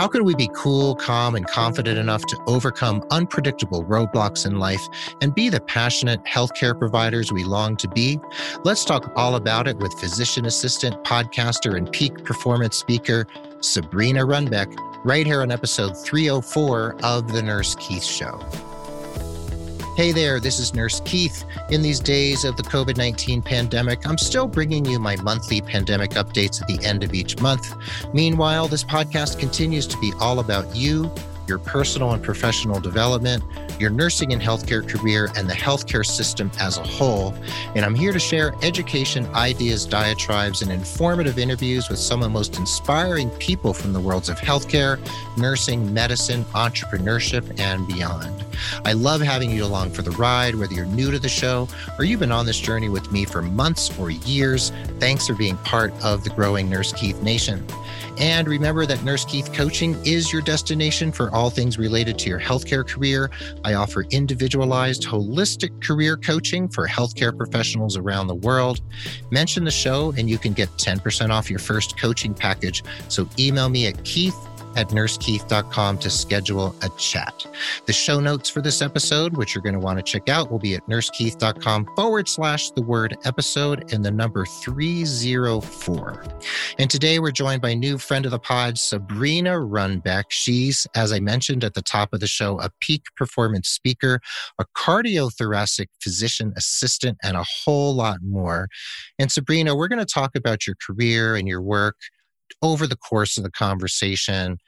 How can we be cool, calm, and confident enough to overcome unpredictable roadblocks in life and be the passionate healthcare providers we long to be? Let's talk all about it with physician assistant, podcaster, and peak performance speaker, Sabrina Runbeck, right here on episode 304 of The Nurse Keith Show. Hey there, this is Nurse Keith. In these days of the COVID 19 pandemic, I'm still bringing you my monthly pandemic updates at the end of each month. Meanwhile, this podcast continues to be all about you your personal and professional development, your nursing and healthcare career, and the healthcare system as a whole. And I'm here to share education, ideas, diatribes, and informative interviews with some of the most inspiring people from the worlds of healthcare, nursing, medicine, entrepreneurship, and beyond. I love having you along for the ride, whether you're new to the show or you've been on this journey with me for months or years. Thanks for being part of the growing Nurse Keith Nation. And remember that Nurse Keith Coaching is your destination for all things related to your healthcare career. I offer individualized, holistic career coaching for healthcare professionals around the world. Mention the show and you can get 10% off your first coaching package. So email me at keith at nursekeith.com to schedule a chat. The show notes for this episode, which you're going to want to check out, will be at nursekeith.com forward slash the word episode and the number 304. And today we're joined by new friend of the pod, Sabrina Runbeck. She's, as I mentioned at the top of the show, a peak performance speaker, a cardiothoracic physician assistant, and a whole lot more. And Sabrina, we're going to talk about your career and your work over the course of the conversation.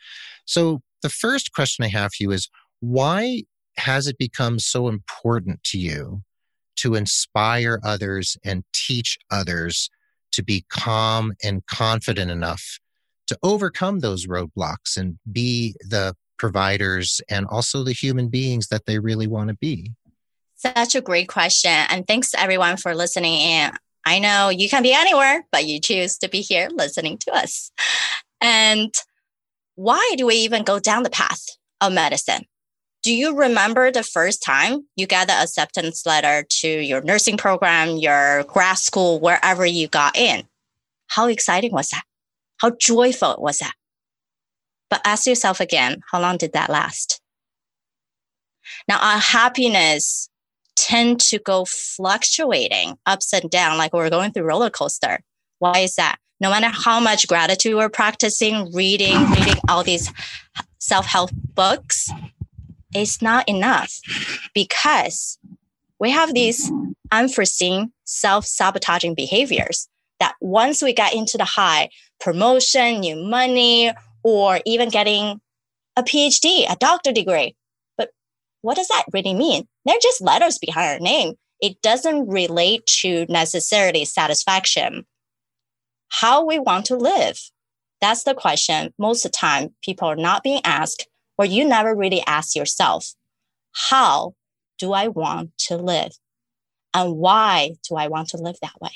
So, the first question I have for you is why has it become so important to you to inspire others and teach others to be calm and confident enough to overcome those roadblocks and be the providers and also the human beings that they really want to be? Such a great question. And thanks everyone for listening in. I know you can be anywhere, but you choose to be here listening to us. And why do we even go down the path of medicine? Do you remember the first time you got the acceptance letter to your nursing program, your grad school, wherever you got in? How exciting was that? How joyful was that? But ask yourself again, how long did that last? Now, our happiness tend to go fluctuating ups and down, like we're going through roller coaster. Why is that? No matter how much gratitude we're practicing, reading, reading all these self-help books, it's not enough because we have these unforeseen self-sabotaging behaviors that once we get into the high promotion, new money, or even getting a PhD, a doctor degree. What does that really mean? They're just letters behind our name. It doesn't relate to necessarily satisfaction. How we want to live. That's the question most of the time people are not being asked, or you never really ask yourself, how do I want to live? And why do I want to live that way?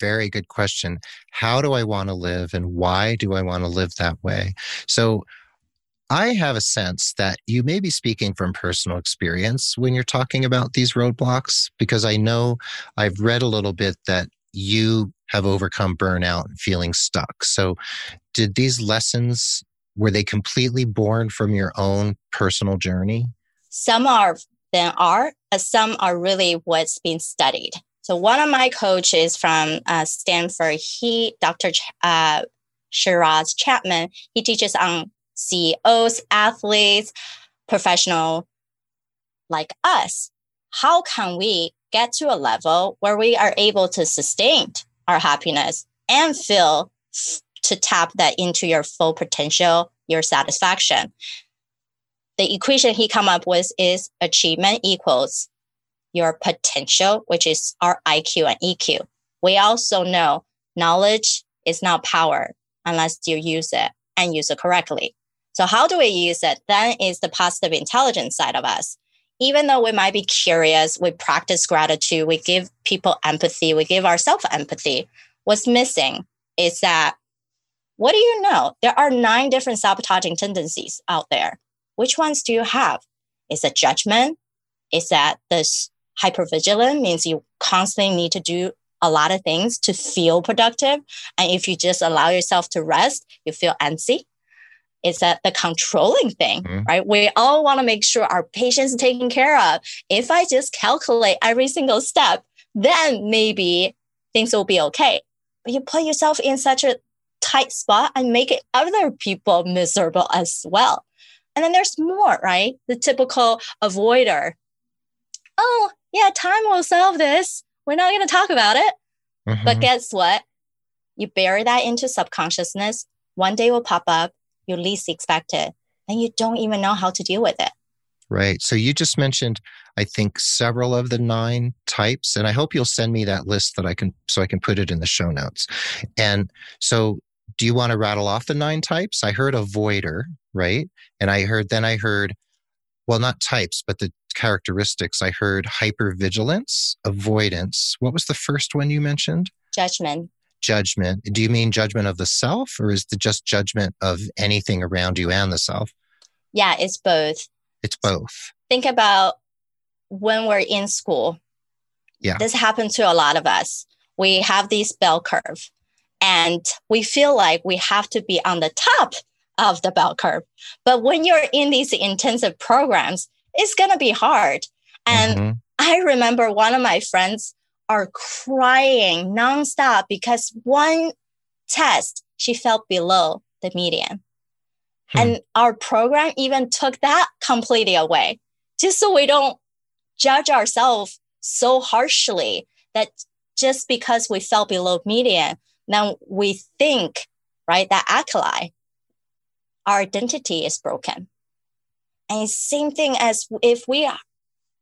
Very good question. How do I want to live and why do I want to live that way? So, I have a sense that you may be speaking from personal experience when you're talking about these roadblocks, because I know I've read a little bit that you have overcome burnout and feeling stuck. So, did these lessons, were they completely born from your own personal journey? Some are then are, some are really what's been studied. So, one of my coaches from uh, Stanford, he, Dr. Ch- uh, Shirzad Chamine, he teaches on CEOs, athletes, professional like us, how can we get to a level where we are able to sustain our happiness and feel to tap that into your full potential, your satisfaction? The equation he come up with is achievement equals your potential, which is our IQ and EQ. We also know knowledge is not power unless you use it and use it correctly. So how do we use it? Then is the positive intelligence side of us. Even though we might be curious, we practice gratitude, we give people empathy, we give ourselves empathy. What's missing is that what do you know? There are nine different sabotaging tendencies out there. Which ones do you have? Is it judgment? Is that this hypervigilant means you constantly need to do a lot of things to feel productive? And if you just allow yourself to rest, you feel antsy is that the controlling thing, mm-hmm. right? We all want to make sure our patients taken care of. If I just calculate every single step, then maybe things will be okay. But you put yourself in such a tight spot and make other people miserable as well. And then there's more, right? The typical avoider. Oh, yeah, time will solve this. We're not going to talk about it. Mm-hmm. But guess what? You bury that into subconsciousness. One day will pop up you least expect it and you don't even know how to deal with it. Right. So you just mentioned, I think, several of the nine types, and I hope you'll send me that list that I can so I can put it in the show notes. And so, do you want to rattle off the nine types? I heard avoider, right? And I heard then I heard, well, not types, but the characteristics. I heard hypervigilance, avoidance. What was the first one you mentioned? Judgment judgment, do you mean judgment of the self or is it just judgment of anything around you and the self? Yeah, it's both. It's both. Think about when we're in school. Yeah. This happened to a lot of us. We have this bell curve and we feel like we have to be on the top of the bell curve. But when you're in these intensive programs, it's going to be hard. And mm-hmm. I remember one of my friends are crying nonstop because one test she felt below the median. Hmm. And our program even took that completely away, just so we don't judge ourselves so harshly that just because we fell below median, now we think, right, that acolyte, our identity is broken. And same thing as if we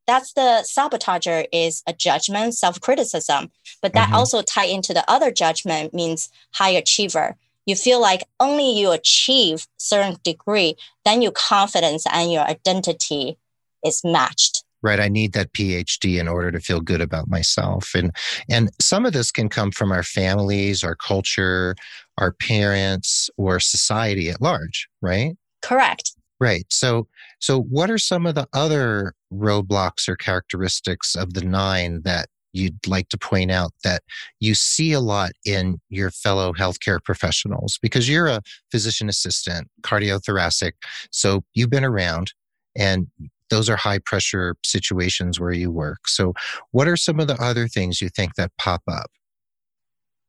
that's the sabotager is a judgment, self-criticism. But that mm-hmm. also tie into the other judgment means high achiever. You feel like only you achieve certain degree, then your confidence and your identity is matched. Right. I need that PhD in order to feel good about myself. And and some of this can come from our families, our culture, our parents, or society at large, right? Correct. Right. So so what are some of the other roadblocks or characteristics of the nine that you'd like to point out that you see a lot in your fellow healthcare professionals because you're a physician assistant, cardiothoracic. So you've been around and those are high pressure situations where you work. So what are some of the other things you think that pop up?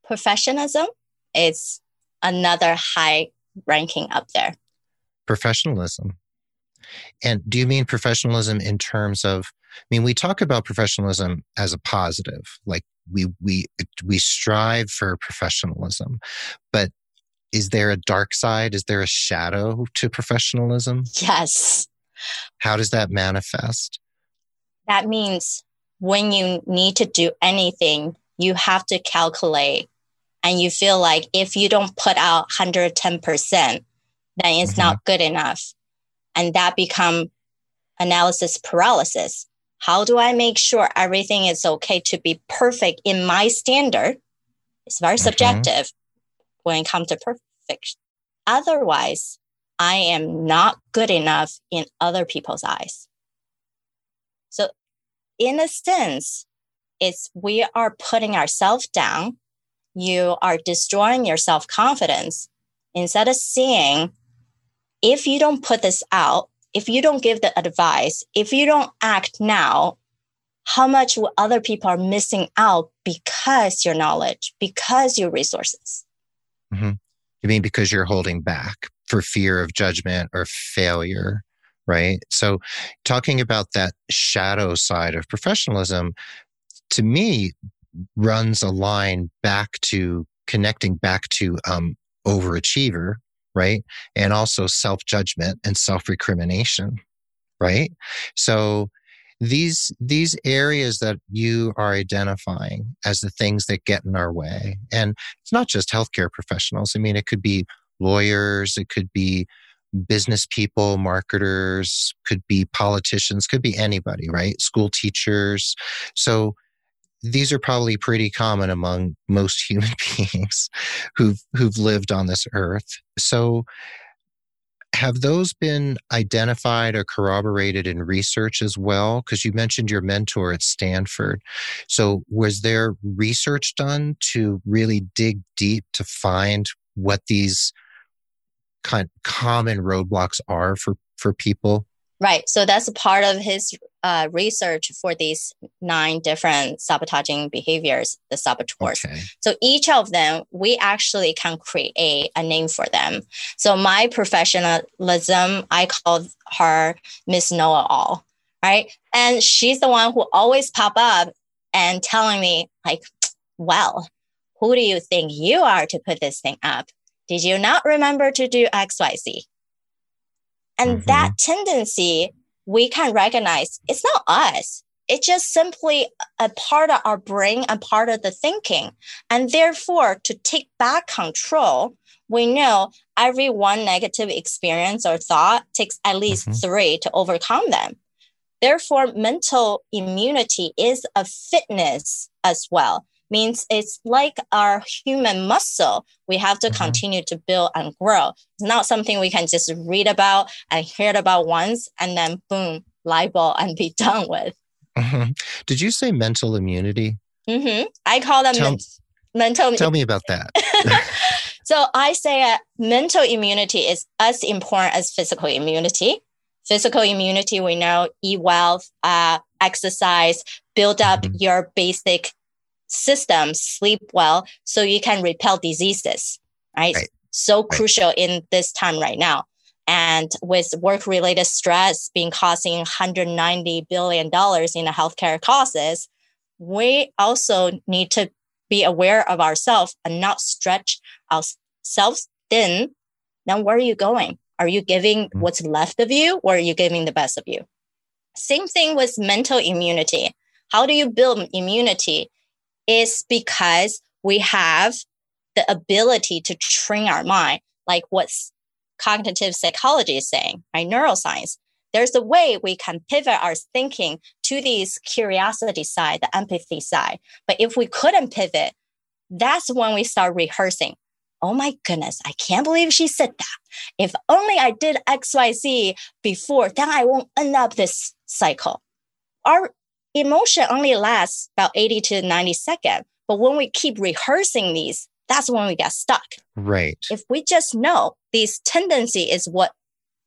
Professionalism is another high ranking up there. Professionalism. And do you mean professionalism in terms of, I mean, we talk about professionalism as a positive, like we, we, we strive for professionalism, but is there a dark side? Is there a shadow to professionalism? Yes. How does that manifest? That means when you need to do anything, you have to calculate and you feel like if you don't put out 110%, then it's mm-hmm. not good enough and that become analysis paralysis how do i make sure everything is okay to be perfect in my standard it's very mm-hmm. subjective when it comes to perfection. otherwise i am not good enough in other people's eyes so in a sense it's we are putting ourselves down you are destroying your self-confidence instead of seeing if you don't put this out, if you don't give the advice, if you don't act now, how much will other people are missing out because your knowledge, because your resources? Mm-hmm. You mean because you're holding back for fear of judgment or failure, right? So, talking about that shadow side of professionalism, to me, runs a line back to connecting back to um, overachiever right? And also self judgment and self recrimination, right? So these these areas that you are identifying as the things that get in our way and it's not just healthcare professionals i mean it could be lawyers it could be business people marketers could be politicians could be anybody right school teachers so these are probably pretty common among most human beings who've who've lived on this earth. So have those been identified or corroborated in research as well? Because you mentioned your mentor at Stanford. So, was there research done to really dig deep to find what these kind of common roadblocks are for for people? Right. So that's a part of his uh, research for these nine different sabotaging behaviors, the saboteurs. Okay. So each of them, we actually can create a, a name for them. So my professionalism, I call her Miss Know All, right? And she's the one who always pop up and telling me like, well, who do you think you are to put this thing up? Did you not remember to do X, Y, Z? And mm-hmm. that tendency we can recognize it's not us. It's just simply a part of our brain and part of the thinking. And therefore, to take back control, we know every one negative experience or thought takes at least mm-hmm. three to overcome them. Therefore, mental immunity is a fitness as well means it's like our human muscle. We have to mm-hmm. continue to build and grow. It's not something we can just read about and hear about once and then boom, light bulb and be done with. Mm-hmm. Did you say mental immunity? Mm-hmm. I call them tell, men- mental. Tell me about that. so I say uh, mental immunity is as important as physical immunity. Physical immunity, we know, eat well, uh, exercise, build up mm-hmm. your basic system sleep well so you can repel diseases, right? right. So right. crucial in this time right now. And with work related stress being costing $190 billion in the healthcare costs, we also need to be aware of ourselves and not stretch ourselves thin. Then where are you going? Are you giving mm-hmm. what's left of you or are you giving the best of you? Same thing with mental immunity. How do you build immunity? Is because we have the ability to train our mind, like what cognitive psychology is saying, right? Neuroscience. There's a way we can pivot our thinking to these curiosity side, the empathy side. But if we couldn't pivot, that's when we start rehearsing. Oh my goodness, I can't believe she said that. If only I did XYZ before, then I won't end up this cycle. Our emotion only lasts about 80 to 90 seconds. But when we keep rehearsing these, that's when we get stuck. Right. If we just know this tendency is what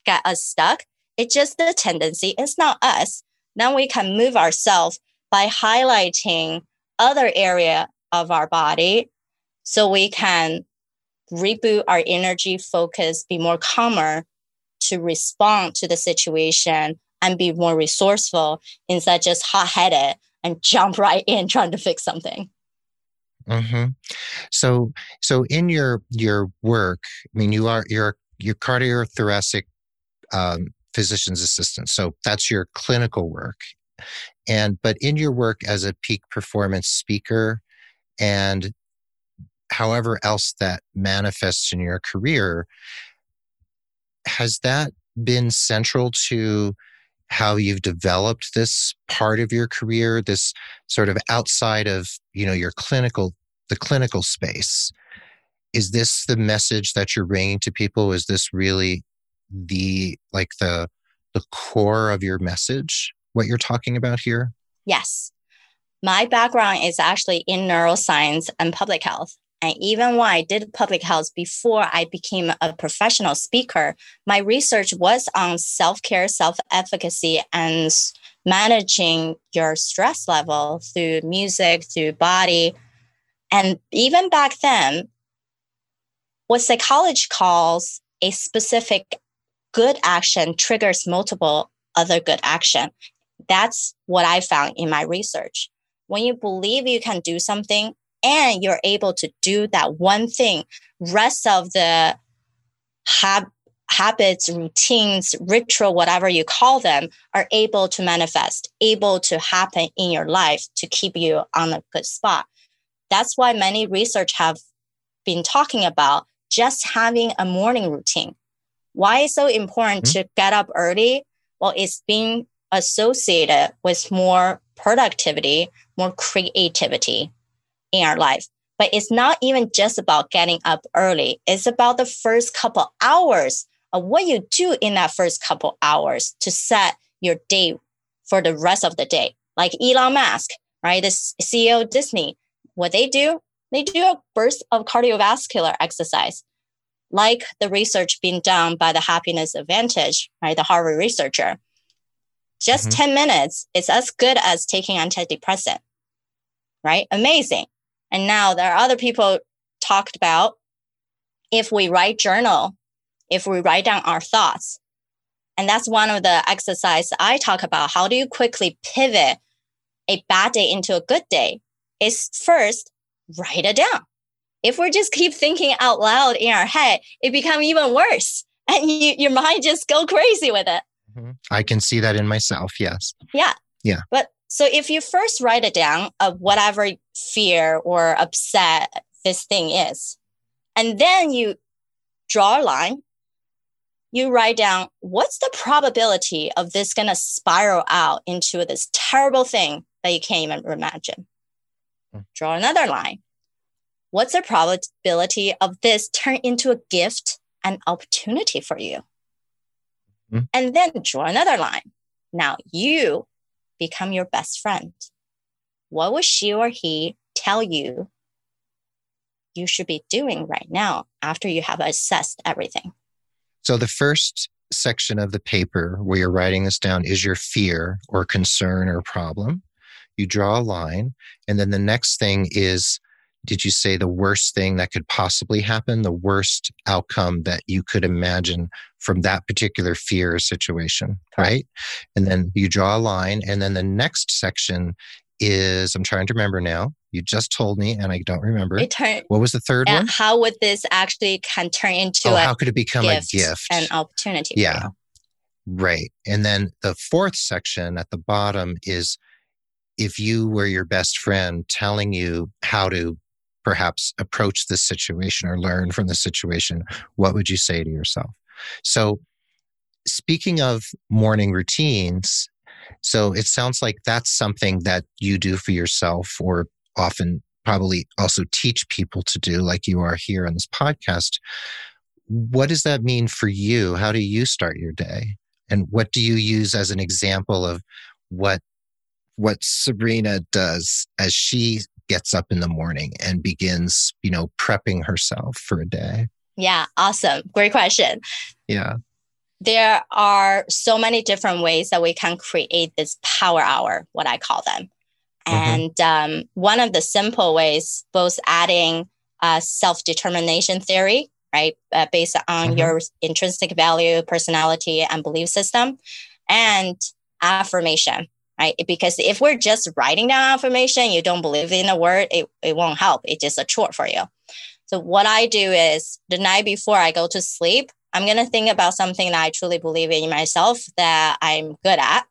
got us stuck, it's just the tendency, it's not us. Then we can move ourselves by highlighting other area of our body so we can reboot our energy focus, be more calmer to respond to the situation and be more resourceful instead of just hot headed and jump right in trying to fix something. Mm-hmm. So, so in your your work, I mean, you are you're your cardiothoracic um, physician's assistant. So that's your clinical work, and but in your work as a peak performance speaker, and however else that manifests in your career, has that been central to how you've developed this part of your career this sort of outside of you know your clinical the clinical space. Is this the message that you're bringing to people? Is this really the like the the core of your message what you're talking about here? Yes. My background is actually in neuroscience and public health and even when I did public health before I became a professional speaker, my research was on self care, self efficacy, and managing your stress level through music, through body. And even back then, what psychology calls a specific good action triggers multiple other good action. That's what I found in my research. When you believe you can do something, and you're able to do that one thing rest of the hab- habits routines ritual whatever you call them are able to manifest able to happen in your life to keep you on a good spot. That's why many research have been talking about just having a morning routine. Why is so important mm-hmm. to get up early? Well it's being associated with more productivity more creativity in our life. But it's not even just about getting up early. It's about the first couple hours of what you do in that first couple hours to set your day for the rest of the day. Like Elon Musk, right? The CEO of Disney, what they do, they do a burst of cardiovascular exercise. like the research being done by the happiness advantage, right? The Harvard researcher. Just mm-hmm. 10 minutes is as good as taking antidepressant, right? Amazing. And now there are other people talked about if we write journal, if we write down our thoughts, and that's one of the exercise I talk about. How do you quickly pivot a bad day into a good day? Is first write it down. If we just keep thinking out loud in our head, it become even worse, and you, your mind just go crazy with it. Mm-hmm. I can see that in myself. Yes. Yeah. Yeah. But so if you first write it down of whatever fear or upset this thing is, and then you draw a line you write down what's the probability of this going to spiral out into this terrible thing that you can't even imagine. Mm. Draw another line. What's the probability of this turn into a gift and opportunity for you? Mm. And then draw another line. Now you become your best friend. What would she or he tell you you should be doing right now after you have assessed everything? So the first section of the paper where you're writing this down is your fear or concern or problem. You draw a line. And then the next thing is did you say the worst thing that could possibly happen, the worst outcome that you could imagine from that particular fear situation, right? And then you draw a line. And then the next section is I'm trying to remember now. You just told me, and I don't remember. Turn, what was the third one? How would this actually can turn into oh, how could it become gift a gift? An opportunity. Yeah. Right. And then the fourth section at the bottom is if you were your best friend telling you how to perhaps approach this situation or learn from the situation, what would you say to yourself? So, speaking of morning routines, so it sounds like that's something that you do for yourself or often probably also teach people to do, like you are here on this podcast. What does that mean for you? How do you start your day? And what do you use as an example of what what Sabrina does as she gets up in the morning and begins, you know, prepping herself for a day? Yeah, awesome. Great question. Yeah there are so many different ways that we can create this power hour, what I call them. Mm-hmm. And um, one of the simple ways, both adding uh, self determination theory, right, uh, based on mm-hmm. your intrinsic value, personality, and belief system, and affirmation, right? Because if we're just writing down affirmation, you don't believe in a word, it, it won't help. It's just a chore for you. So, what I do is the night before I go to sleep, I'm going to think about something that I truly believe in myself that I'm good at.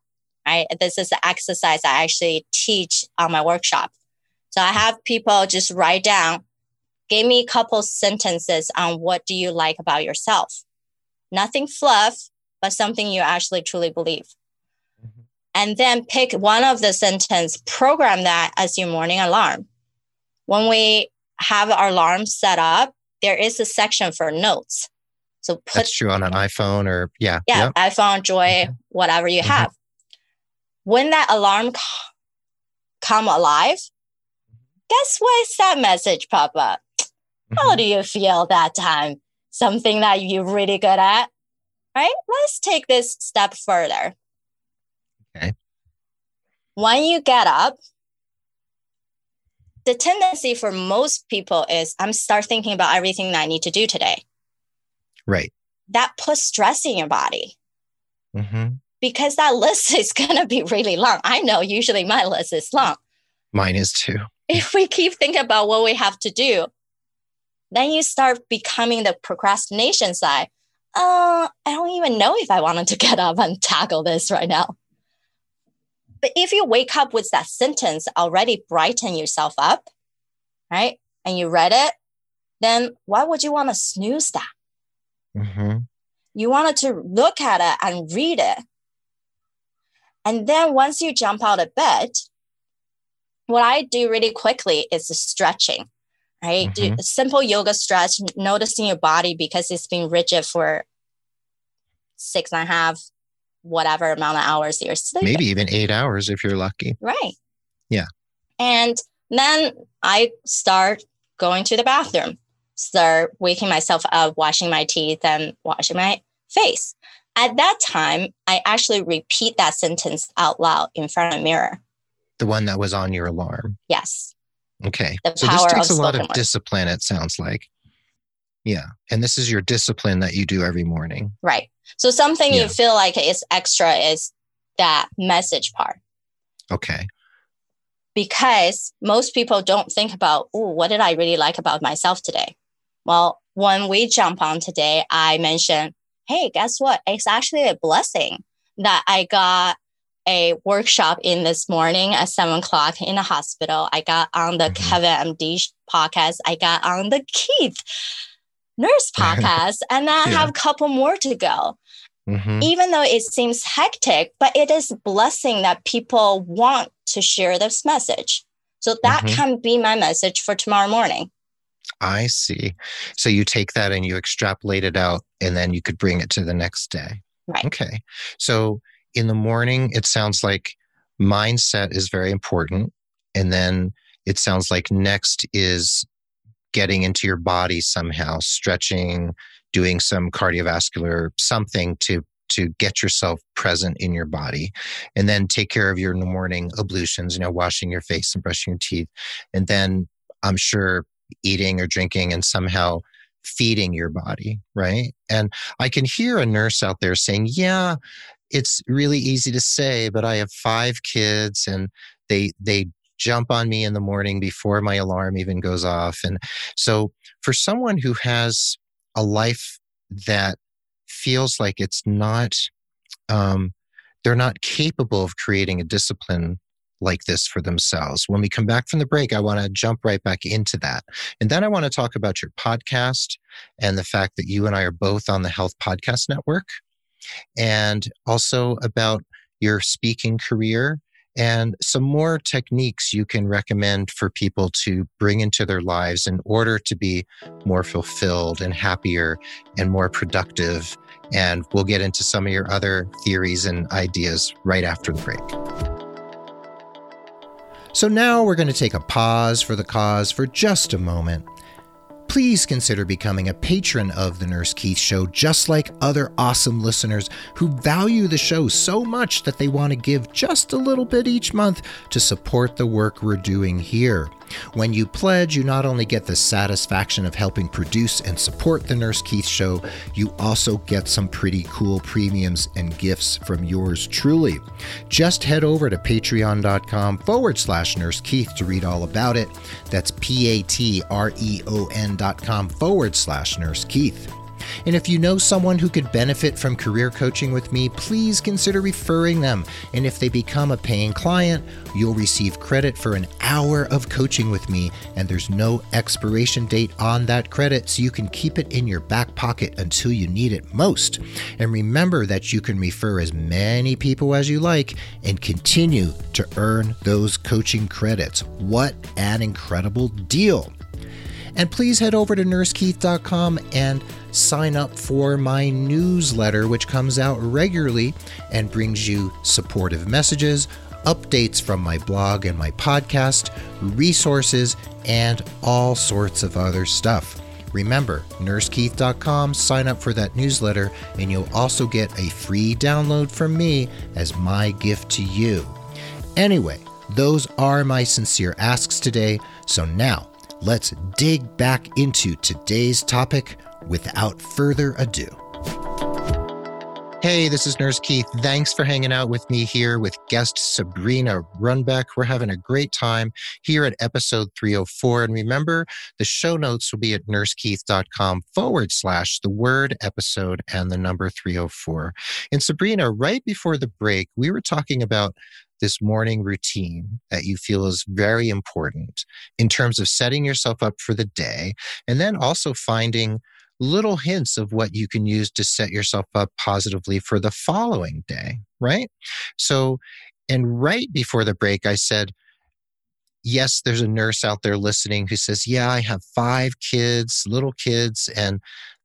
Right. This is the exercise I actually teach on my workshop. So I have people just write down, give me a couple sentences on what do you like about yourself. Nothing fluff, but something you actually truly believe. And then pick one of the sentence, program that as your morning alarm. When we have our alarm set up, there is a section for notes. So put That's true on an iPhone or yeah. Yeah, yep. iPhone, Joy, mm-hmm. whatever you mm-hmm. have. When that alarm come alive, guess what's that message pop up? Mm-hmm. How do you feel that time? Something that you're really good at, right? Let's take this step further. Okay. When you get up, the tendency for most people is I'm start thinking about everything that I need to do today. Right. That puts stress in your body. Mm-hmm. Because that list is going to be really long. I know usually my list is long. Mine is too. If we keep thinking about what we have to do, then you start becoming the procrastination side. Uh, I don't even know if I wanted to get up and tackle this right now. But if you wake up with that sentence already brighten yourself up, right? And you read it, then why would you want to snooze that? Mm-hmm. You wanted to look at it and read it. And then once you jump out of bed, what I do really quickly is stretching, right? Mm-hmm. Do simple yoga stretch, noticing your body because it's been rigid for six and a half, whatever amount of hours you're sleeping. Maybe even eight hours if you're lucky. Right. Yeah. And then I start going to the bathroom. start waking myself up, washing my teeth, and washing my face. At that time, I actually repeat that sentence out loud in front of a mirror. The one that was on your alarm. Yes. Okay. The so this takes a lot of word. discipline, it sounds like. Yeah. And this is your discipline that you do every morning. Right. So something yeah. you feel like is extra is that message part. Okay. Because most people don't think about, oh, what did I really like about myself today? Well, when we jump on today, I mentioned, hey, guess what? It's actually a blessing that I got a workshop in this morning at seven o'clock in the hospital. I got on the mm-hmm. Kevin MD podcast. I got on the Keith nurse podcast, and I yeah. have a couple more to go. Mm-hmm. Even though it seems hectic, but it is blessing that people want to share this message. So that mm-hmm. can be my message for tomorrow morning. I see. So you take that and you extrapolate it out, and then you could bring it to the next day. Right. Okay. So in the morning, it sounds like mindset is very important. And then it sounds like next is getting into your body somehow, stretching, doing some cardiovascular something to to get yourself present in your body. And then take care of your morning ablutions you know washing your face and brushing your teeth. And then i'm sure eating or drinking and somehow feeding your body right? And i can hear a nurse out there saying yeah it's really easy to say, but I have five kids and they, they jump on me in the morning before my alarm even goes off. And so for someone who has a life that feels like it's not, um, they're not capable of creating a discipline like this for themselves. When we come back from the break, I want to jump right back into that. And then I want to talk about your podcast and the fact that you and I are both on the Health Podcast Network and also about your speaking career and some more techniques you can recommend for people to bring into their lives in order to be more fulfilled and happier and more productive. And we'll get into some of your other theories and ideas right after the break. So now we're going to take a pause for the cause for just a moment please consider becoming a patron of The Nurse Keith Show, just like other awesome listeners who value the show so much that they want to give just a little bit each month to support the work we're doing here. When you pledge, you not only get the satisfaction of helping produce and support the Nurse Keith Show, you also get some pretty cool premiums and gifts from yours truly. Just head over to patreon.com forward slash Nurse Keith to read all about it. That's P A T R E O N dot com forward slash Nurse Keith. And if you know someone who could benefit from career coaching with me, please consider referring them. And if they become a paying client, you'll receive credit for an hour of coaching with me, and there's no expiration date on that credit, so you can keep it in your back pocket until you need it most. And remember that you can refer as many people as you like and continue to earn those coaching credits. What an incredible deal! And please head over to nursekeith.com and sign up for my newsletter, which comes out regularly and brings you supportive messages, updates from my blog and my podcast, resources, and all sorts of other stuff. Remember, nursekeith.com, sign up for that newsletter, and you'll also get a free download from me as my gift to you. Anyway, those are my sincere asks today. So now, let's dig back into today's topic without further ado. Hey, this is Nurse Keith. Thanks for hanging out with me here with guest Sabrina Runbeck. We're having a great time here at episode 304. And remember, the show notes will be at nursekeith.com forward slash the word episode and the number 304. And Sabrina, right before the break, we were talking about this morning routine that you feel is very important in terms of setting yourself up for the day and then also finding little hints of what you can use to set yourself up positively for the following day, right? So, and right before the break, I said, yes, there's a nurse out there listening who says, yeah, I have five kids, little kids, and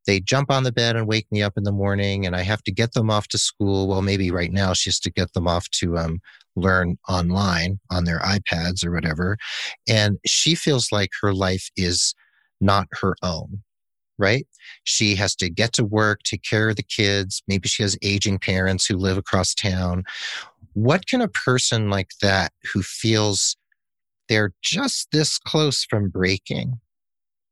they jump on the bed and wake me up in the morning and I have to get them off to school. Well, maybe right now she has to get them off to um, learn online on their iPads or whatever. And she feels like her life is not her own, right? She has to get to work, take care of the kids. Maybe she has aging parents who live across town. What can a person like that who feels they're just this close from breaking,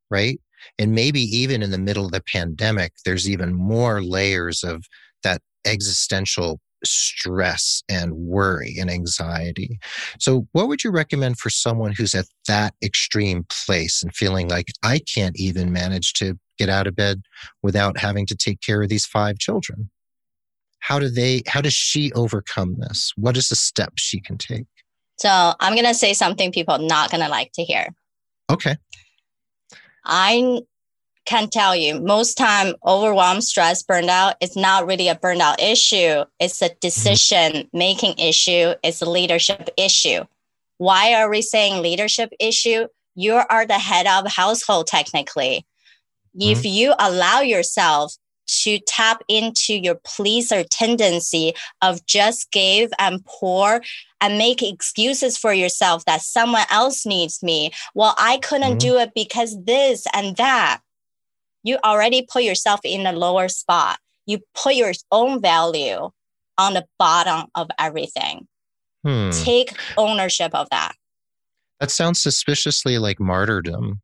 right? And maybe even in the middle of the pandemic, there's even more layers of that existential stress and worry and anxiety. So, what would you recommend for someone who's at that extreme place and feeling like I can't even manage to get out of bed without having to take care of these five children? How do they how does she overcome this? What is the step she can take? So, I'm going to say something people are not going to like to hear. Okay. I can tell you most time overwhelm stress burnout is not really a burnout issue it's a mm-hmm. decision making issue it's a leadership issue why are we saying leadership issue you are the head of household technically mm-hmm. if you allow yourself to tap into your pleaser tendency of just give and pour and make excuses for yourself that someone else needs me. Well, I couldn't mm-hmm. do it because this and that you already put yourself in a lower spot. You put your own value on the bottom of everything. Hmm. Take ownership of that. That sounds suspiciously like martyrdom.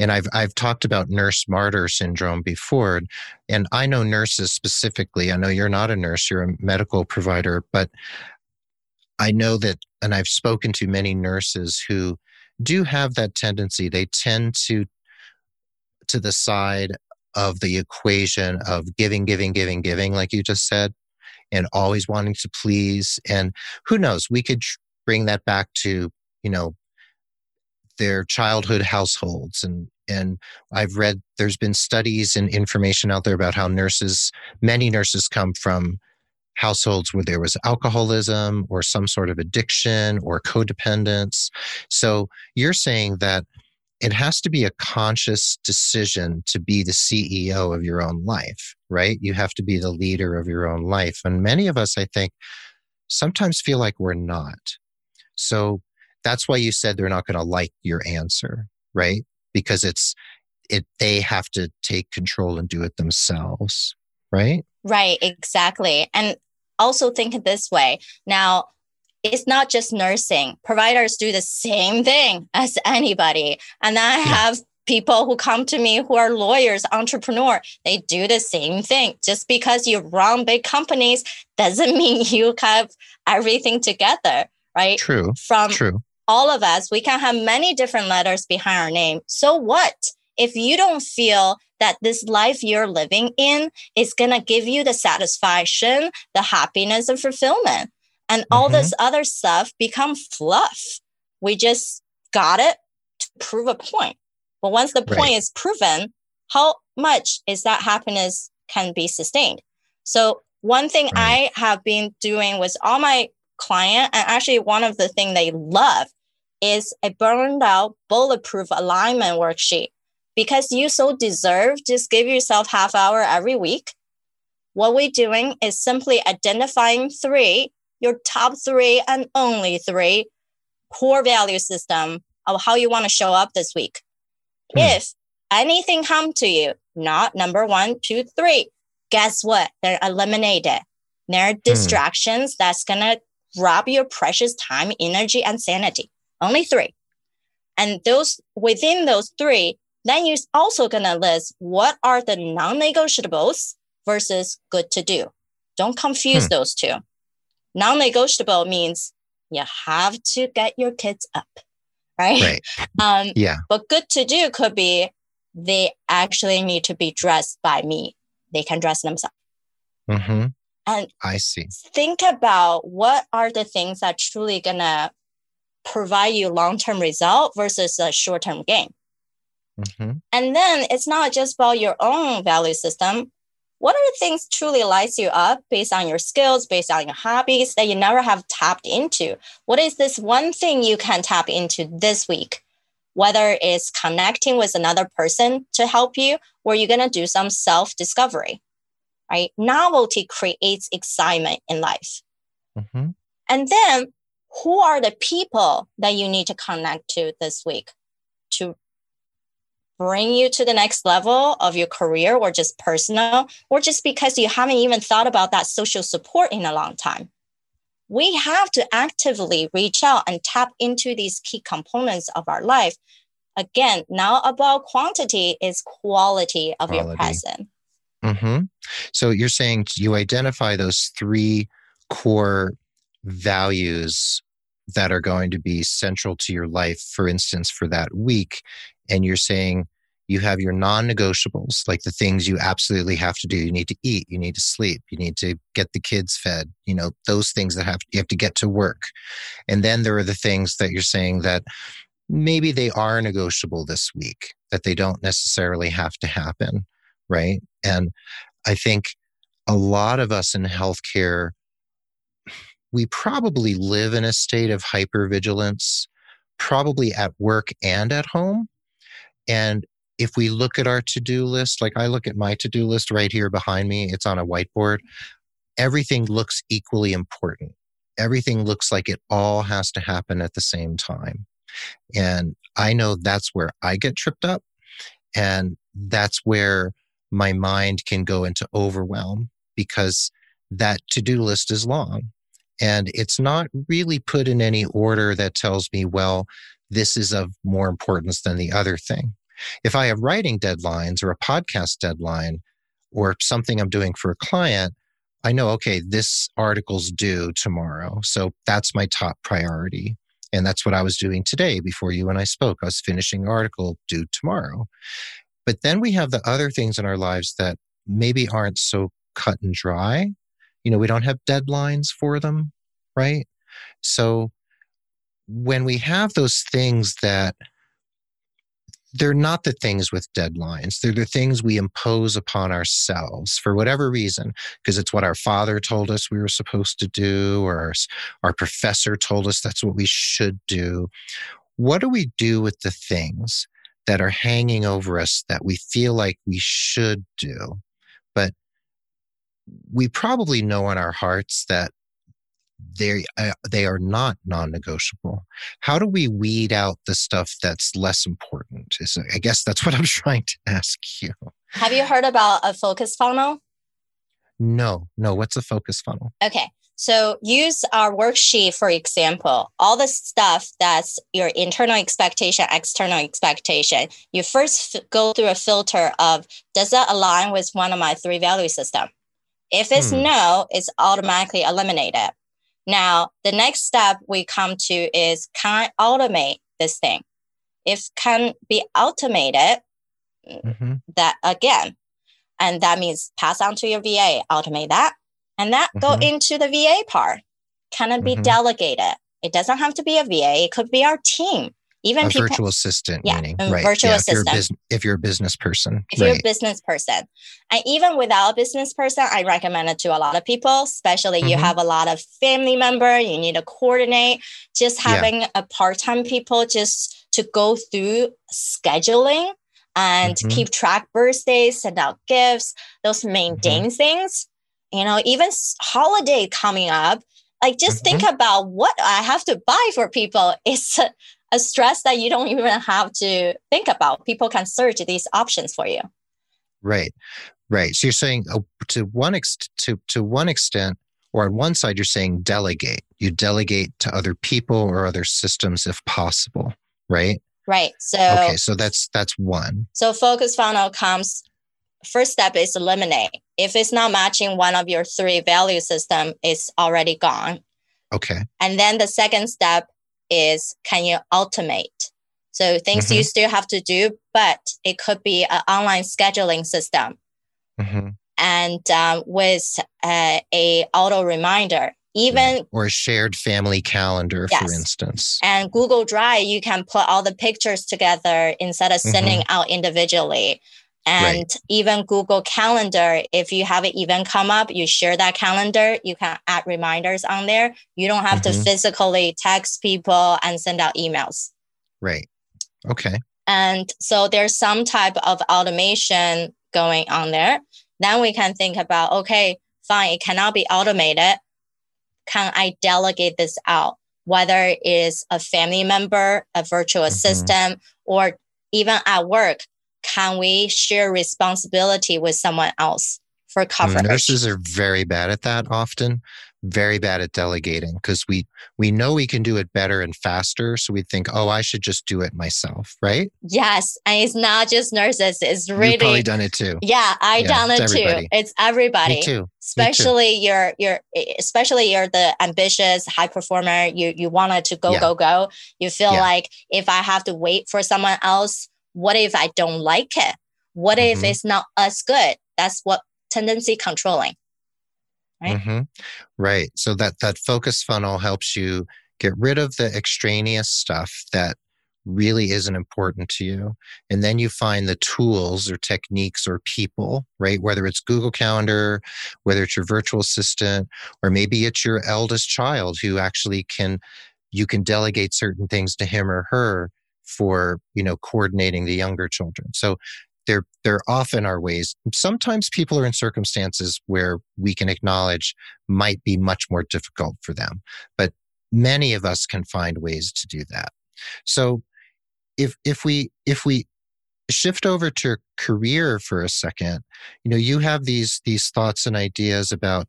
And I've I've talked about nurse martyr syndrome before, and I know nurses specifically. I know you're not a nurse; you're a medical provider, but I know that, and I've spoken to many nurses who do have that tendency. They tend to to the side of the equation of giving, giving, giving, giving, like you just said, and always wanting to please. And who knows, we could bring that back to, you know, their childhood households and and I've read there's been studies and information out there about how nurses, many nurses come from households where there was alcoholism or some sort of addiction or codependence. So you're saying that it has to be a conscious decision to be the CEO of your own life, right? You have to be the leader of your own life. And many of us, I think, sometimes feel like we're not. So that's why you said they're not going to like your answer, right? Because it's, it, they have to take control and do it themselves, right? Right, exactly. And also think this way. Now, it's not just nursing. Providers do the same thing as anybody. And I have people who come to me who are lawyers, entrepreneur, they do the same thing. Just because you run big companies doesn't mean you have everything together, right? True. From True. all of us, we can have many different letters behind our name. So what? If you don't feel that this life you're living in is going to give you the satisfaction, the happiness, and fulfillment, and all mm-hmm. this other stuff become fluff. We just got it to prove a point. But once the point right. is proven, how much is that happiness can be sustained? So one thing right. I have been doing with all my client, and actually one of the things they love is a burned out bulletproof alignment worksheet. Because you so deserve, just give yourself half hour every week. What we're doing is simply identifying three your top three and only three core value system of how you want to show up this week. Hmm. If anything come to you, not number one, two, three, guess what? They're eliminated. There are hmm. distractions that's gonna rob your precious time, energy, and sanity. Only three. And those within those three, then you're also gonna list what are the non-negotiables versus good to do. Don't confuse hmm. those two. Non negotiable means you have to get your kids up, right? Right. Um, yeah. But good to do could be they actually need to be dressed by me. They can dress themselves. Mm-hmm. And I see. Think about what are the things that truly gonna provide you long-term result versus a short-term gain. Mm-hmm. And then it's not just about your own value system what are the things truly lights you up based on your skills, based on your hobbies that you never have tapped into? What is this one thing you can tap into this week? Whether it's connecting with another person to help you, or you're going to do some self discovery, right? Novelty creates excitement in life. Mm-hmm. And then, who are the people that you need to connect to this week bring you to the next level of your career or just personal, or just because you haven't even thought about that social support in a long time. We have to actively reach out and tap into these key components of our life. Again, now about quantity is quality of quality. your present. Mm-hmm. So you're saying you identify those three core values that are going to be central to your life, for instance, for that week. And you're saying you have your non negotiables, like the things you absolutely have to do. You need to eat, you need to sleep, you need to get the kids fed, you know, those things that have, you have to get to work. And then there are the things that you're saying that maybe they are negotiable this week, that they don't necessarily have to happen. Right. And I think a lot of us in healthcare we probably live in a state of hypervigilance, probably at work and at home. And if we look at our to do list, like I look at my to do list right here behind me, it's on a whiteboard, everything looks equally important. Everything looks like it all has to happen at the same time. And I know that's where I get tripped up. And that's where my mind can go into overwhelm because that to do list is long. And it's not really put in any order that tells me, well, this is of more importance than the other thing. If I have writing deadlines or a podcast deadline or something I'm doing for a client, I know, okay, this article's due tomorrow. So that's my top priority. And that's what I was doing today before you and I spoke. I was finishing an article due tomorrow. But then we have the other things in our lives that maybe aren't so cut and dry you know, we don't have deadlines for them, right? So when we have those things that they're not the things with deadlines. They're the things we impose upon ourselves for whatever reason, because it's what our father told us we were supposed to do, or our, our professor told us that's what we should do. What do we do with the things that are hanging over us that we feel like we should do, but we probably know in our hearts that they uh, they are not non-negotiable. How do we weed out the stuff that's less important is i guess that's what i'm trying to ask you. Have you heard about a focus funnel? No no what's a focus funnel? Okay so use our worksheet for example all the stuff that's your internal expectation external expectation. You first f- go through a filter of does that align with one of my three value system? If it's hmm. no, it's automatically eliminated. Now, the next step we come to is can I automate this thing? If can be automated, mm-hmm. that again, and that means pass on to your VA, automate that, and that mm-hmm. go into the VA part. Can it be mm-hmm. delegated? It doesn't have to be a VA. It could be our team even a people, virtual assistant yeah, meaning right virtual yeah, assistant if you're, bus- if you're, a business person if right. you're a business person and even without a business person i recommend it to a lot of people especially mm-hmm. you have a lot of family member you need to coordinate just having yeah. a part-time people just to go through scheduling and mm-hmm. keep track birthdays send out gifts those maintain mm-hmm. things you know even holiday coming up like just think mm-hmm. about what i have to buy for people it's a stress that you don't even have to think about. People can search these options for you. Right, right. So you're saying uh, to one ex- to to one extent, or on one side, you're saying delegate. You delegate to other people or other systems if possible. Right. Right. So okay. So that's that's one. So focus funnel comes. First step is eliminate. If it's not matching one of your three value system, it's already gone. Okay. And then the second step is can you automate? So things mm-hmm. you still have to do, but it could be an online scheduling system. Mm-hmm. And um, with uh, a auto reminder, even or a shared family calendar, yes. for instance. And Google Drive, you can put all the pictures together instead of sending mm-hmm. out individually. And right. even Google Calendar, if you have an event come up, you share that calendar, you can add reminders on there. You don't have mm-hmm. to physically text people and send out emails. Right. Okay. And so there's some type of automation going on there. Then we can think about okay, fine, it cannot be automated. Can I delegate this out? Whether it is a family member, a virtual mm-hmm. assistant, or even at work, can we share responsibility with someone else for mm, coverage? Nurses are very bad at that often very bad at delegating because we we know we can do it better and faster so we think oh i should just do it myself right yes and it's not just nurses it's really You've probably done it too yeah i yeah, done it too it's everybody Me too. especially Me too. you're you're especially you're the ambitious high performer you you wanted to go yeah. go go you feel yeah. like if i have to wait for someone else what if i don't like it? What mm-hmm. if it's not as good? That's what tendency controlling right? Mm-hmm. right. So that that focus funnel helps you get rid of the extraneous stuff that really isn't important to you. And then you find the tools or techniques or people right? Whether it's google calendar whether it's your virtual assistant or maybe it's your eldest child who actually can you can delegate certain things to him or her for you know coordinating the younger children. So there there often are ways sometimes people are in circumstances where we can acknowledge might be much more difficult for them but many of us can find ways to do that. So if if we if we shift over to career for a second you know you have these these thoughts and ideas about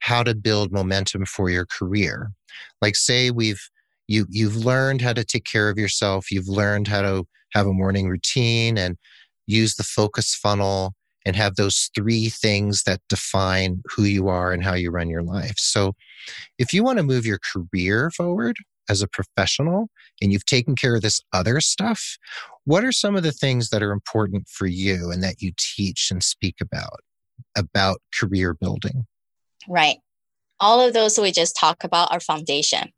how to build momentum for your career. Like say we've you you've learned how to take care of yourself you've learned how to have a morning routine and use the focus funnel and have those three things that define who you are and how you run your life. So, if you want to move your career forward as a professional and you've taken care of this other stuff, what are some of the things that are important for you and that you teach and speak about about career building? Right. All of those we just talked about are foundation.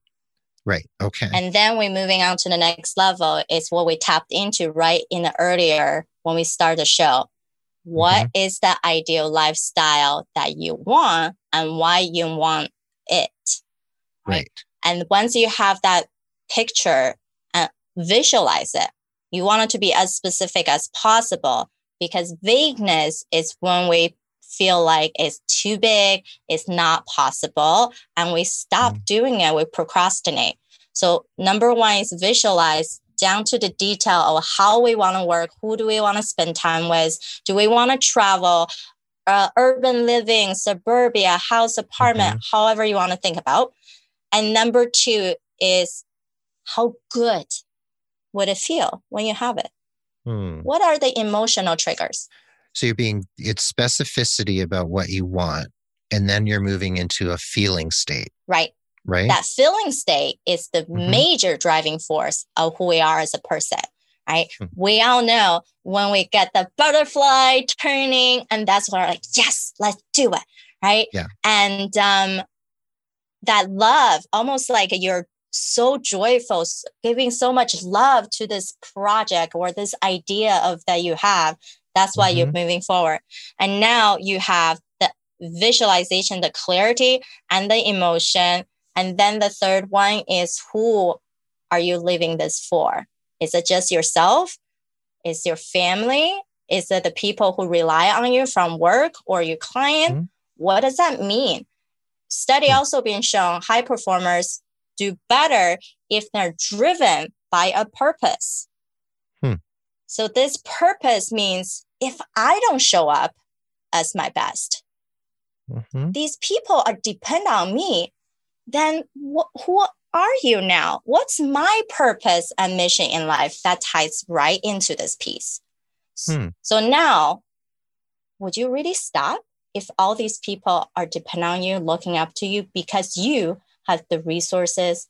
Right. Okay. And then we're moving on to the next level is what we tapped into right in the earlier when we start the show. What mm-hmm. is the ideal lifestyle that you want and why you want it? Right. right. And once you have that picture and visualize it, you want it to be as specific as possible because vagueness is when we feel like it's too big, it's not possible, and we stop mm. doing it, we procrastinate. So, number one is visualize down to the detail of how we want to work, who do we want to spend time with, do we want to travel, uh, urban living, suburbia, house, apartment, mm-hmm. however you want to think about. And number two is how good would it feel when you have it? Hmm. What are the emotional triggers? So you're being, it's specificity about what you want. And then you're moving into a feeling state. Right. Right. That feeling state is the mm-hmm. major driving force of who we are as a person. Right. Mm-hmm. We all know when we get the butterfly turning, and that's where we're like, yes, let's do it. Right. Yeah. And um, that love, almost like you're so joyful, giving so much love to this project or this idea of that you have that's why mm-hmm. you're moving forward. And now you have the visualization, the clarity, and the emotion. And then the third one is who are you living this for? Is it just yourself? Is your family? Is it the people who rely on you from work or your client? Mm-hmm. What does that mean? Study mm-hmm. also being shown high performers do better if they're driven by a purpose. So this purpose means if I don't show up as my best, mm-hmm. these people are depend on me, then wh- who are you now? What's my purpose and mission in life that ties right into this piece? Hmm. So now, would you really stop if all these people are depending on you, looking up to you because you have the resources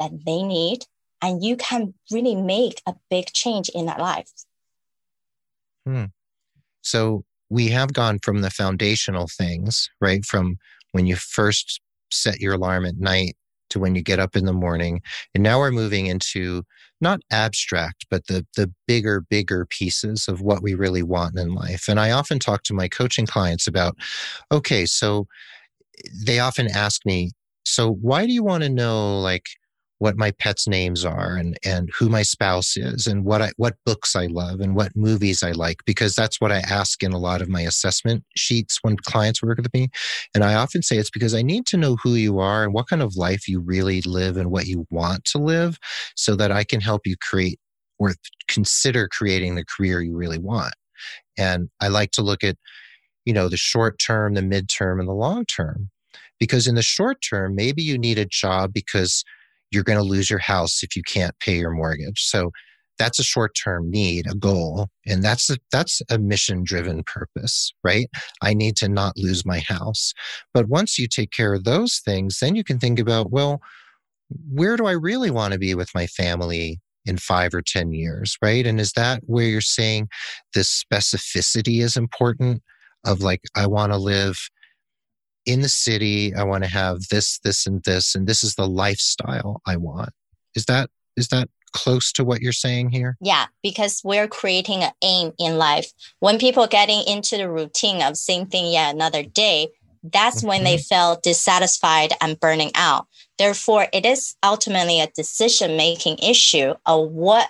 that they need and you can really make a big change in their lives. Hmm. So we have gone from the foundational things, right? From when you first set your alarm at night to when you get up in the morning. And now we're moving into not abstract, but the, the bigger, bigger pieces of what we really want in life. And I often talk to my coaching clients about, okay, so they often ask me, so why do you want to know like what my pets' names are and, and who my spouse is and what I, what books I love and what movies I like, because that's what I ask in a lot of my assessment sheets when clients work with me. And I often say it's because I need to know who you are and what kind of life you really live and what you want to live so that I can help you create or consider creating the career you really want. And I like to look at, you know, the short term, the midterm, and the long term. Because in the short term, maybe you need a job because you're going to lose your house if you can't pay your mortgage. So that's a short term need, a goal. And that's a, that's a mission driven purpose, right? I need to not lose my house. But once you take care of those things, then you can think about, well, where do I really want to be with my family in five or 10 years, right? And is that where you're saying this specificity is important of like, I want to live in the city, I want to have this, this, and this, and this is the lifestyle I want. Is that is that close to what you're saying here? Yeah, because we're creating an aim in life. When people getting into the routine of same thing yet another day, that's mm-hmm. when they mm-hmm. feel dissatisfied and burning out. Therefore, it is ultimately a decision making issue of what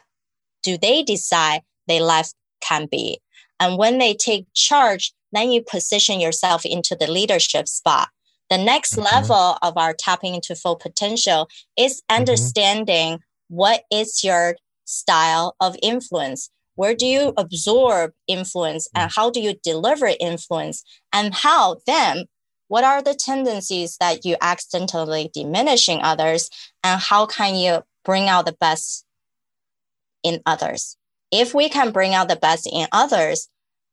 do they decide their life can be. And when they take charge, then you position yourself into the leadership spot. The next mm-hmm. level of our tapping into full potential is mm-hmm. understanding mm-hmm. what is your style of influence. Where do you absorb influence and mm. how do you deliver influence? And how then what are the tendencies that you accidentally diminishing others and how can you bring out the best in others if we can bring out the best in others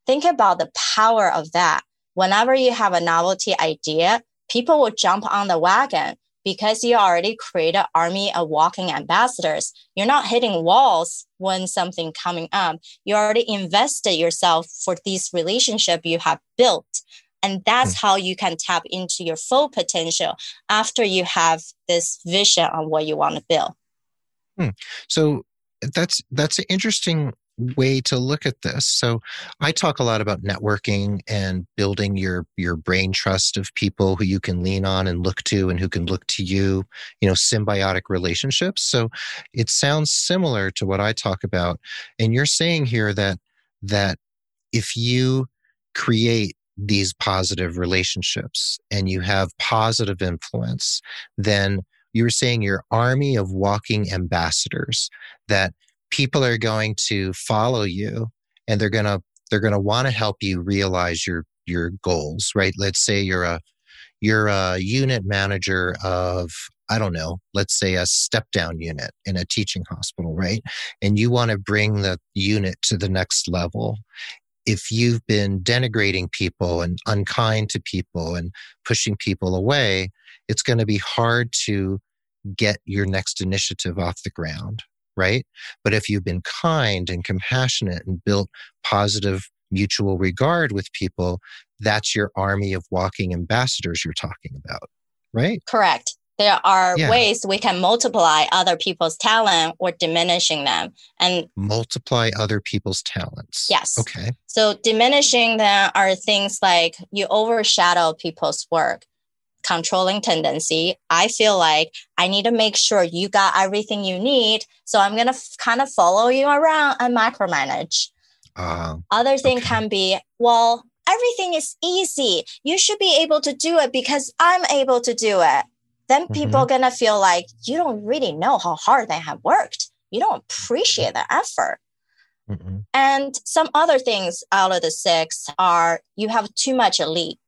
think about the power of that whenever you have a novelty idea people will jump on the wagon because you already create an army of walking ambassadors you're not hitting walls when something coming up you already invested yourself for this relationship you have built and that's mm. how you can tap into your full potential after you have this vision on what you want to build. Mm. So that's that's an interesting way to look at this. So I talk a lot about networking and building your your brain trust of people who you can lean on and look to and who can look to you, you know, symbiotic relationships. So it sounds similar to what I talk about. And you're saying here that that if you create these positive relationships and you have positive influence, then you were saying your army of walking ambassadors that people are going to follow you and they're going to they're going to want to help you realize your your goals right? Let's say you're a you're a unit manager of i don't know let's say a step down unit in a teaching hospital right? And you want to bring the unit to the next level. If you've been denigrating people and unkind to people and pushing people away, it's going to be hard to get your next initiative off the ground, right? But if you've been kind and compassionate and built positive mutual regard with people, that's your army of walking ambassadors you're talking about, right? Correct there are yeah. ways we can multiply other people's talent or diminishing them and multiply other people's talents yes okay so diminishing them are things like you overshadow people's work controlling tendency i feel like i need to make sure you got everything you need so i'm going to f- kind of follow you around and micromanage uh, other thing okay. can be well everything is easy you should be able to do it because i'm able to do it then people mm-hmm. are gonna feel like you don't really know how hard they have worked. You don't appreciate the effort. Mm-hmm. And some other things out of the six are you have too much elite,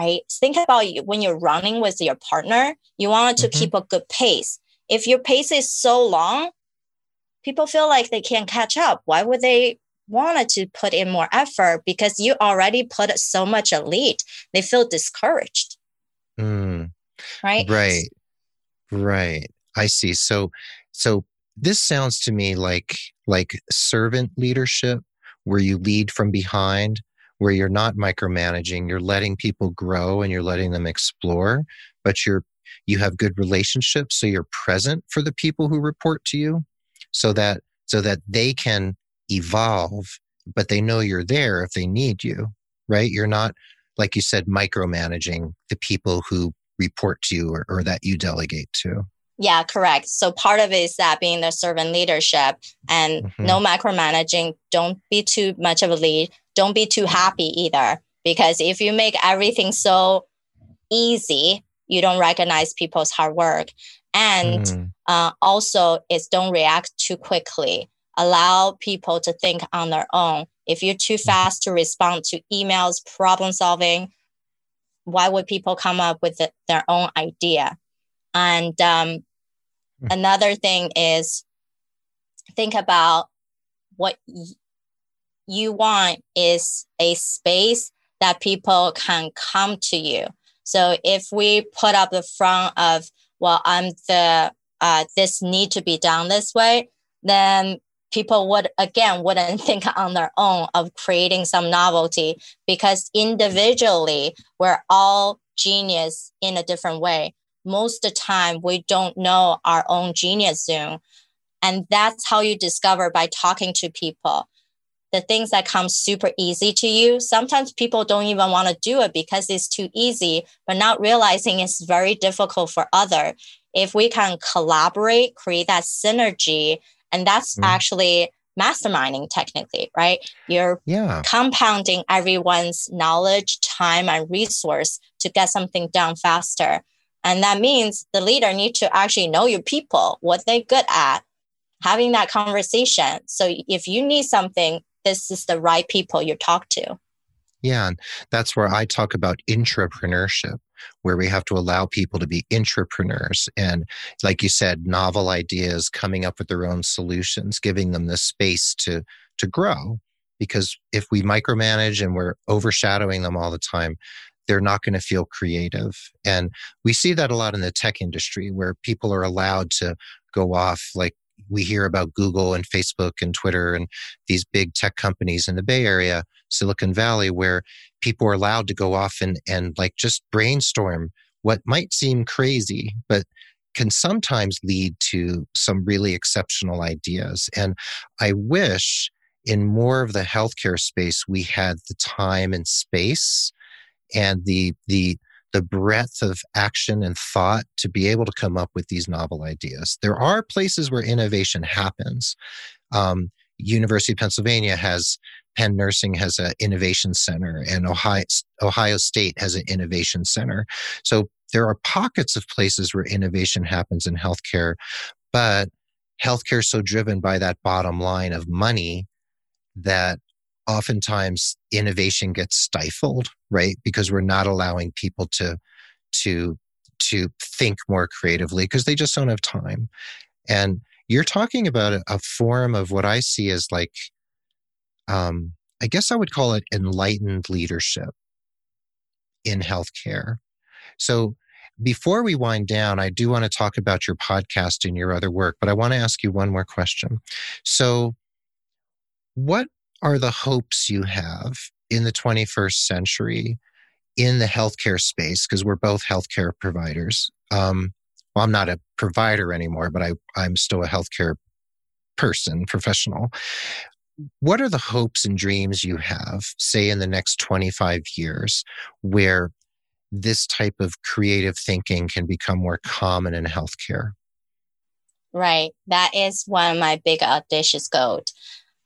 right? Think about when you're running with your partner, you want to mm-hmm. keep a good pace. If your pace is so long, people feel like they can't catch up. Why would they wanted to put in more effort? Because you already put so much elite, they feel discouraged. Mm right right right i see so so this sounds to me like like servant leadership where you lead from behind where you're not micromanaging you're letting people grow and you're letting them explore but you're you have good relationships so you're present for the people who report to you so that so that they can evolve but they know you're there if they need you right you're not like you said micromanaging the people who report to you or, or that you delegate to. Yeah, correct. So part of it is that being the servant leadership and mm-hmm. no micromanaging. Don't be too much of a lead. Don't be too happy either. Because if you make everything so easy, you don't recognize people's hard work. And mm. uh, also, it's don't react too quickly. allow people to think on their own. If you're too mm-hmm. fast to respond to emails, problem solving, why would people come up with the, their own idea? And um. another thing is think about what y- you want is a space that people can come to you. So if we put up the front of, well, I'm the uh, this need to be done this way, then people would again wouldn't think on their own of creating some novelty because individually we're all genius in a different way most of the time we don't know our own genius zone and that's how you discover by talking to people the things that come super easy to you sometimes people don't even want to do it because it's too easy but not realizing it's very difficult for other if we can collaborate create that synergy and that's mm. actually masterminding technically, right? You're yeah. compounding everyone's knowledge, time, and resource to get something done faster. And that means the leader need to actually know your people, what they're good at, having that conversation. So if you need something, this is the right people you talk to. Yeah, and that's where I talk about intrapreneurship, where we have to allow people to be entrepreneurs And like you said, novel ideas, coming up with their own solutions, giving them the space to, to grow. Because if we micromanage and we're overshadowing them all the time, they're not going to feel creative. And we see that a lot in the tech industry where people are allowed to go off like we hear about Google and Facebook and Twitter and these big tech companies in the Bay Area, Silicon Valley, where people are allowed to go off and, and like just brainstorm what might seem crazy, but can sometimes lead to some really exceptional ideas. And I wish in more of the healthcare space we had the time and space and the the the breadth of action and thought to be able to come up with these novel ideas. There are places where innovation happens. Um, University of Pennsylvania has Penn Nursing has an innovation center, and Ohio Ohio State has an innovation center. So there are pockets of places where innovation happens in healthcare, but healthcare is so driven by that bottom line of money that oftentimes innovation gets stifled right? Because we're not allowing people to to to think more creatively because they just don't have time. And you're talking about a, a form of what i see as like um, i guess i would call it enlightened leadership in healthcare. So before we wind down, I do want to talk about your podcast and your other work, but I want to ask you one more question. So, what are the hopes you have in the 21st century in the healthcare space? Because we're both healthcare providers. Um, well, I'm not a provider anymore, but I, I'm still a healthcare person, professional. What are the hopes and dreams you have, say, in the next 25 years, where this type of creative thinking can become more common in healthcare? Right. That is one of my big audacious goals.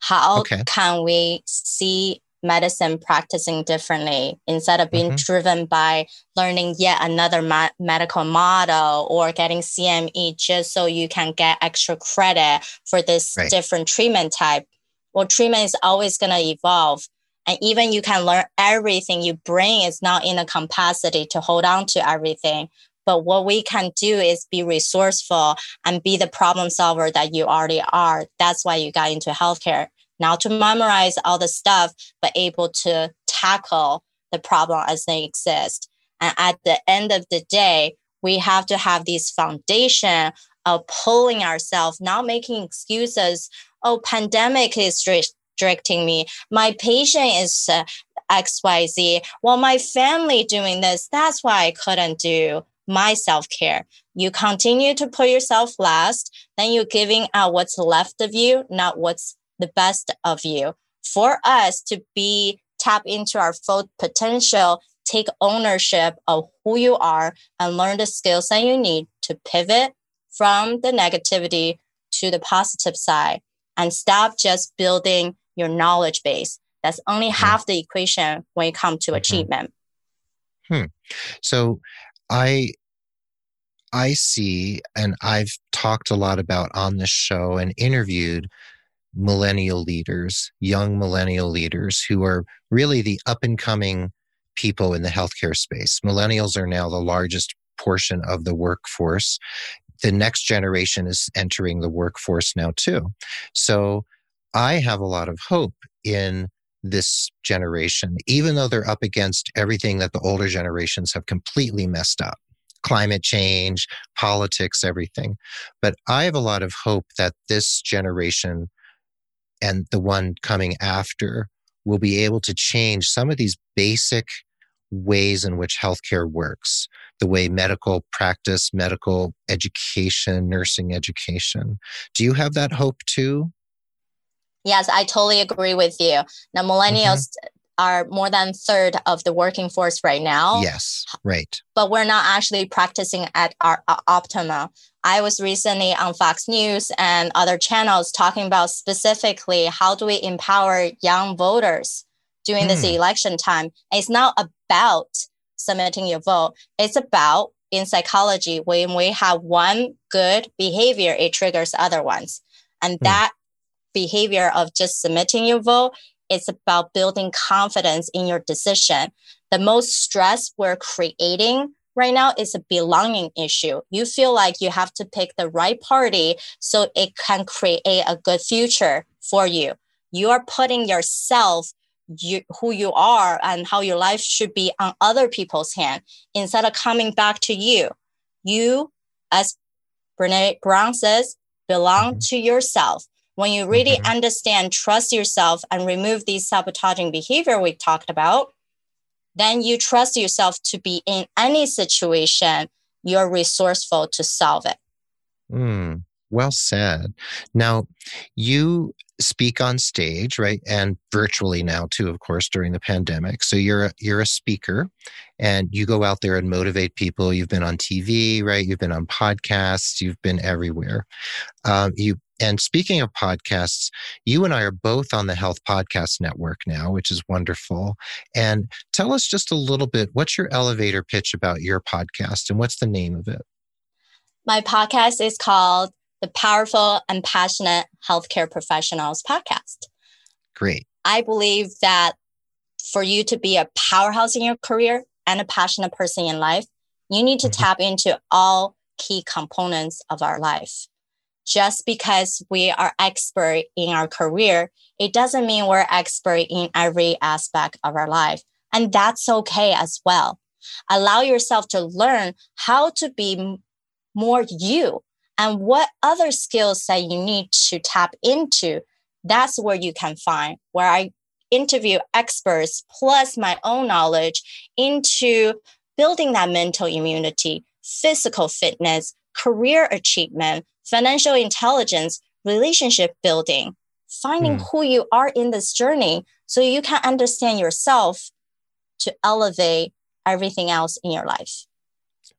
How okay. can we see medicine practicing differently instead of being mm-hmm. driven by learning yet another ma- medical model or getting CME just so you can get extra credit for this right. different treatment type? Well, treatment is always going to evolve. And even you can learn everything, your brain is not in a capacity to hold on to everything. But what we can do is be resourceful and be the problem solver that you already are. That's why you got into healthcare not to memorize all the stuff, but able to tackle the problem as they exist. And at the end of the day, we have to have this foundation of pulling ourselves, not making excuses. Oh, pandemic is restricting me. My patient is uh, XYZ. Well, my family doing this. That's why I couldn't do my self care. You continue to put yourself last, then you're giving out what's left of you, not what's the best of you. For us to be tap into our full potential, take ownership of who you are and learn the skills that you need to pivot from the negativity to the positive side and stop just building your knowledge base. That's only mm-hmm. half the equation when it comes to mm-hmm. achievement. Hmm. So I I see and I've talked a lot about on this show and interviewed millennial leaders, young millennial leaders who are really the up and coming people in the healthcare space. Millennials are now the largest portion of the workforce. The next generation is entering the workforce now, too. So I have a lot of hope in this generation, even though they're up against everything that the older generations have completely messed up climate change, politics, everything. But I have a lot of hope that this generation and the one coming after will be able to change some of these basic ways in which healthcare works, the way medical practice, medical education, nursing education. Do you have that hope too? Yes, I totally agree with you. Now, millennials mm-hmm. are more than third of the working force right now. Yes, right. But we're not actually practicing at our uh, optimum. I was recently on Fox News and other channels talking about specifically how do we empower young voters during mm. this hmm. election time. it's not about submitting your vote. It's about in psychology when we have one good behavior, it triggers other ones, and mm. that behavior of just submitting your vote, it's about building confidence in your decision. The most stress we're creating right now is a belonging issue. You feel like you have to pick the right party so it can create a good future for you. You are putting yourself, you, who you are, and how your life should be on other people's hand instead of coming back to you. You, as Brene Brown says, belong mm-hmm. to yourself. When you really mm-hmm. understand, trust yourself, and remove these sabotaging behavior we talked about, then you trust yourself to be in any situation. You're resourceful to solve it. Mm, well said. Now, you speak on stage, right, and virtually now too, of course, during the pandemic. So you're a, you're a speaker, and you go out there and motivate people. You've been on TV, right? You've been on podcasts. You've been everywhere. Um, you and speaking of podcasts, you and I are both on the Health Podcast Network now, which is wonderful. And tell us just a little bit what's your elevator pitch about your podcast and what's the name of it? My podcast is called the Powerful and Passionate Healthcare Professionals Podcast. Great. I believe that for you to be a powerhouse in your career and a passionate person in life, you need to mm-hmm. tap into all key components of our life just because we are expert in our career, it doesn't mean we're expert in every aspect of our life. And that's okay as well. Allow yourself to learn how to be more you and what other skills that you need to tap into. That's where you can find where I interview experts plus my own knowledge into building that mental immunity, physical fitness, career achievement, financial intelligence, relationship building, finding mm. who you are in this journey so you can understand yourself to elevate everything else in your life.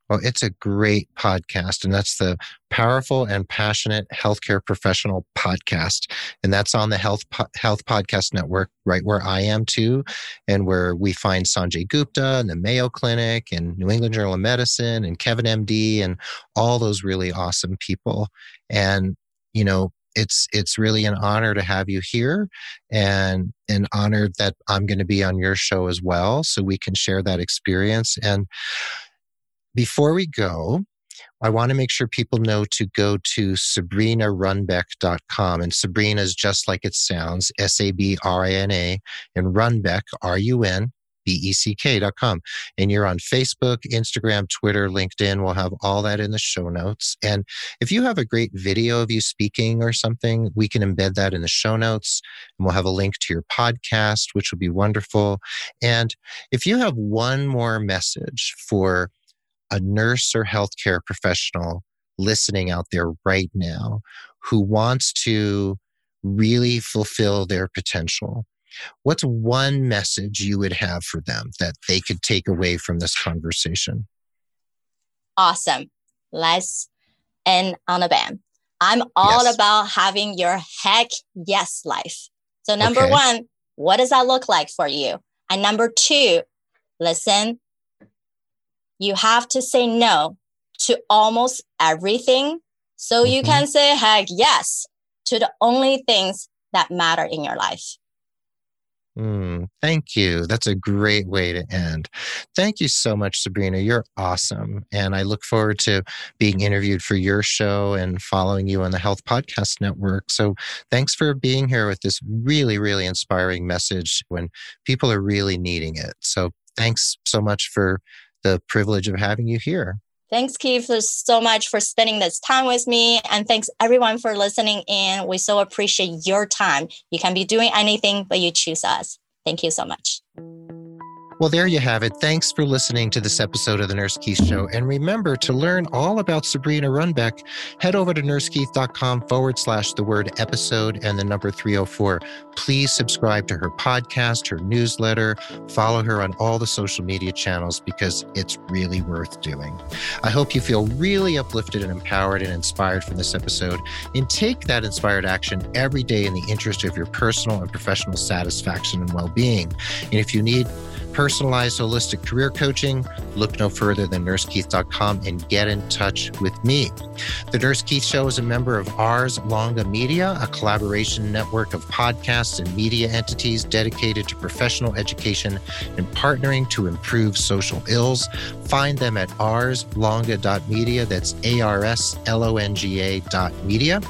Well, it's a great podcast, and that's the Powerful and Passionate Healthcare Professional Podcast. And that's on the Health, Health Podcast Network, right where I am too, and where we find Sanjay Gupta and the Mayo Clinic and New England Journal of Medicine and Kevin MD and all those really awesome people. And, you know, it's it's really an honor to have you here and an honor that I'm going to be on your show as well so we can share that experience and before we go, I want to make sure people know to go to sabrinarunbeck.com. And Sabrina is just like it sounds S A B R I N A, and Runbeck, R U N B E C K.com. And you're on Facebook, Instagram, Twitter, LinkedIn. We'll have all that in the show notes. And if you have a great video of you speaking or something, we can embed that in the show notes. And we'll have a link to your podcast, which will be wonderful. And if you have one more message for a nurse or healthcare professional listening out there right now who wants to really fulfill their potential, what's one message you would have for them that they could take away from this conversation? Awesome. Let's end on a bam. I'm all yes. about having your heck yes life. So, number okay. one, what does that look like for you? And number two, listen you have to say no to almost everything so mm-hmm. you can say heck yes to the only things that matter in your life. Mm, thank you. That's a great way to end. Thank you so much, Sabrina. You're awesome. And I look forward to being interviewed for your show and following you on the Health Podcast Network. So thanks for being here with this really, really inspiring message when people are really needing it. So thanks so much for the privilege of having you here. Thanks, Keith, so much for spending this time with me. And thanks everyone for listening in. We so appreciate your time. You can be doing anything, but you choose us. Thank you so much. Well, there you have it. Thanks for listening to this episode of The Nurse Keith Show. And remember to learn all about Sabrina Runbeck, head over to nursekeith.com forward slash the word episode and the number 304. Please subscribe to her podcast, her newsletter, follow her on all the social media channels because it's really worth doing. I hope you feel really uplifted and empowered and inspired from this episode and take that inspired action every day in the interest of your personal and professional satisfaction and well being. And if you need personalized holistic career coaching, look no further than nursekeith.com and get in touch with me. The Nurse Keith Show is a member of Ars Longa Media, a collaboration network of podcasts and media entities dedicated to professional education and partnering to improve social ills. Find them at arslonga.media. That's A R S L O N G A dot media.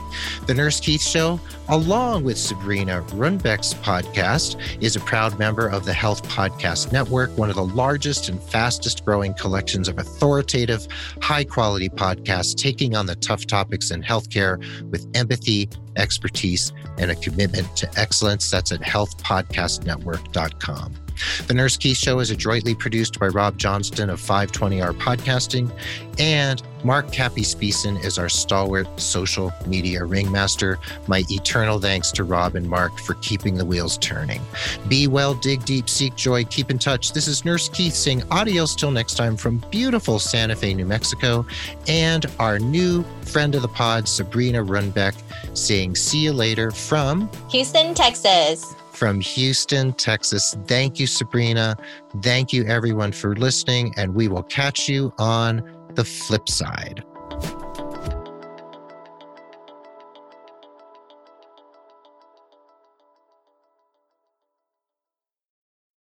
The Nurse Keith Show, along with Sabrina Runbeck's podcast, is a proud member of the Health Podcast Network, one of the largest and fastest growing collections of authoritative, high quality podcasts taking on the tough topics in healthcare with empathy, expertise, and a commitment to excellence. That's at healthpodcastnetwork.com. The Nurse Keith Show is adroitly produced by Rob Johnston of 520R Podcasting, and Mark Capispisan is our stalwart social media ringmaster. My eternal thanks to Rob and Mark for keeping the wheels turning. Be well, dig deep, seek joy, keep in touch. This is Nurse Keith saying adios till next time from beautiful Santa Fe, New Mexico, and our new friend of the pod, Sabrina Runbeck, saying see you later from Houston, Texas from Houston, Texas. Thank you, Sabrina. Thank you, everyone, for listening, and we will catch you on the flip side.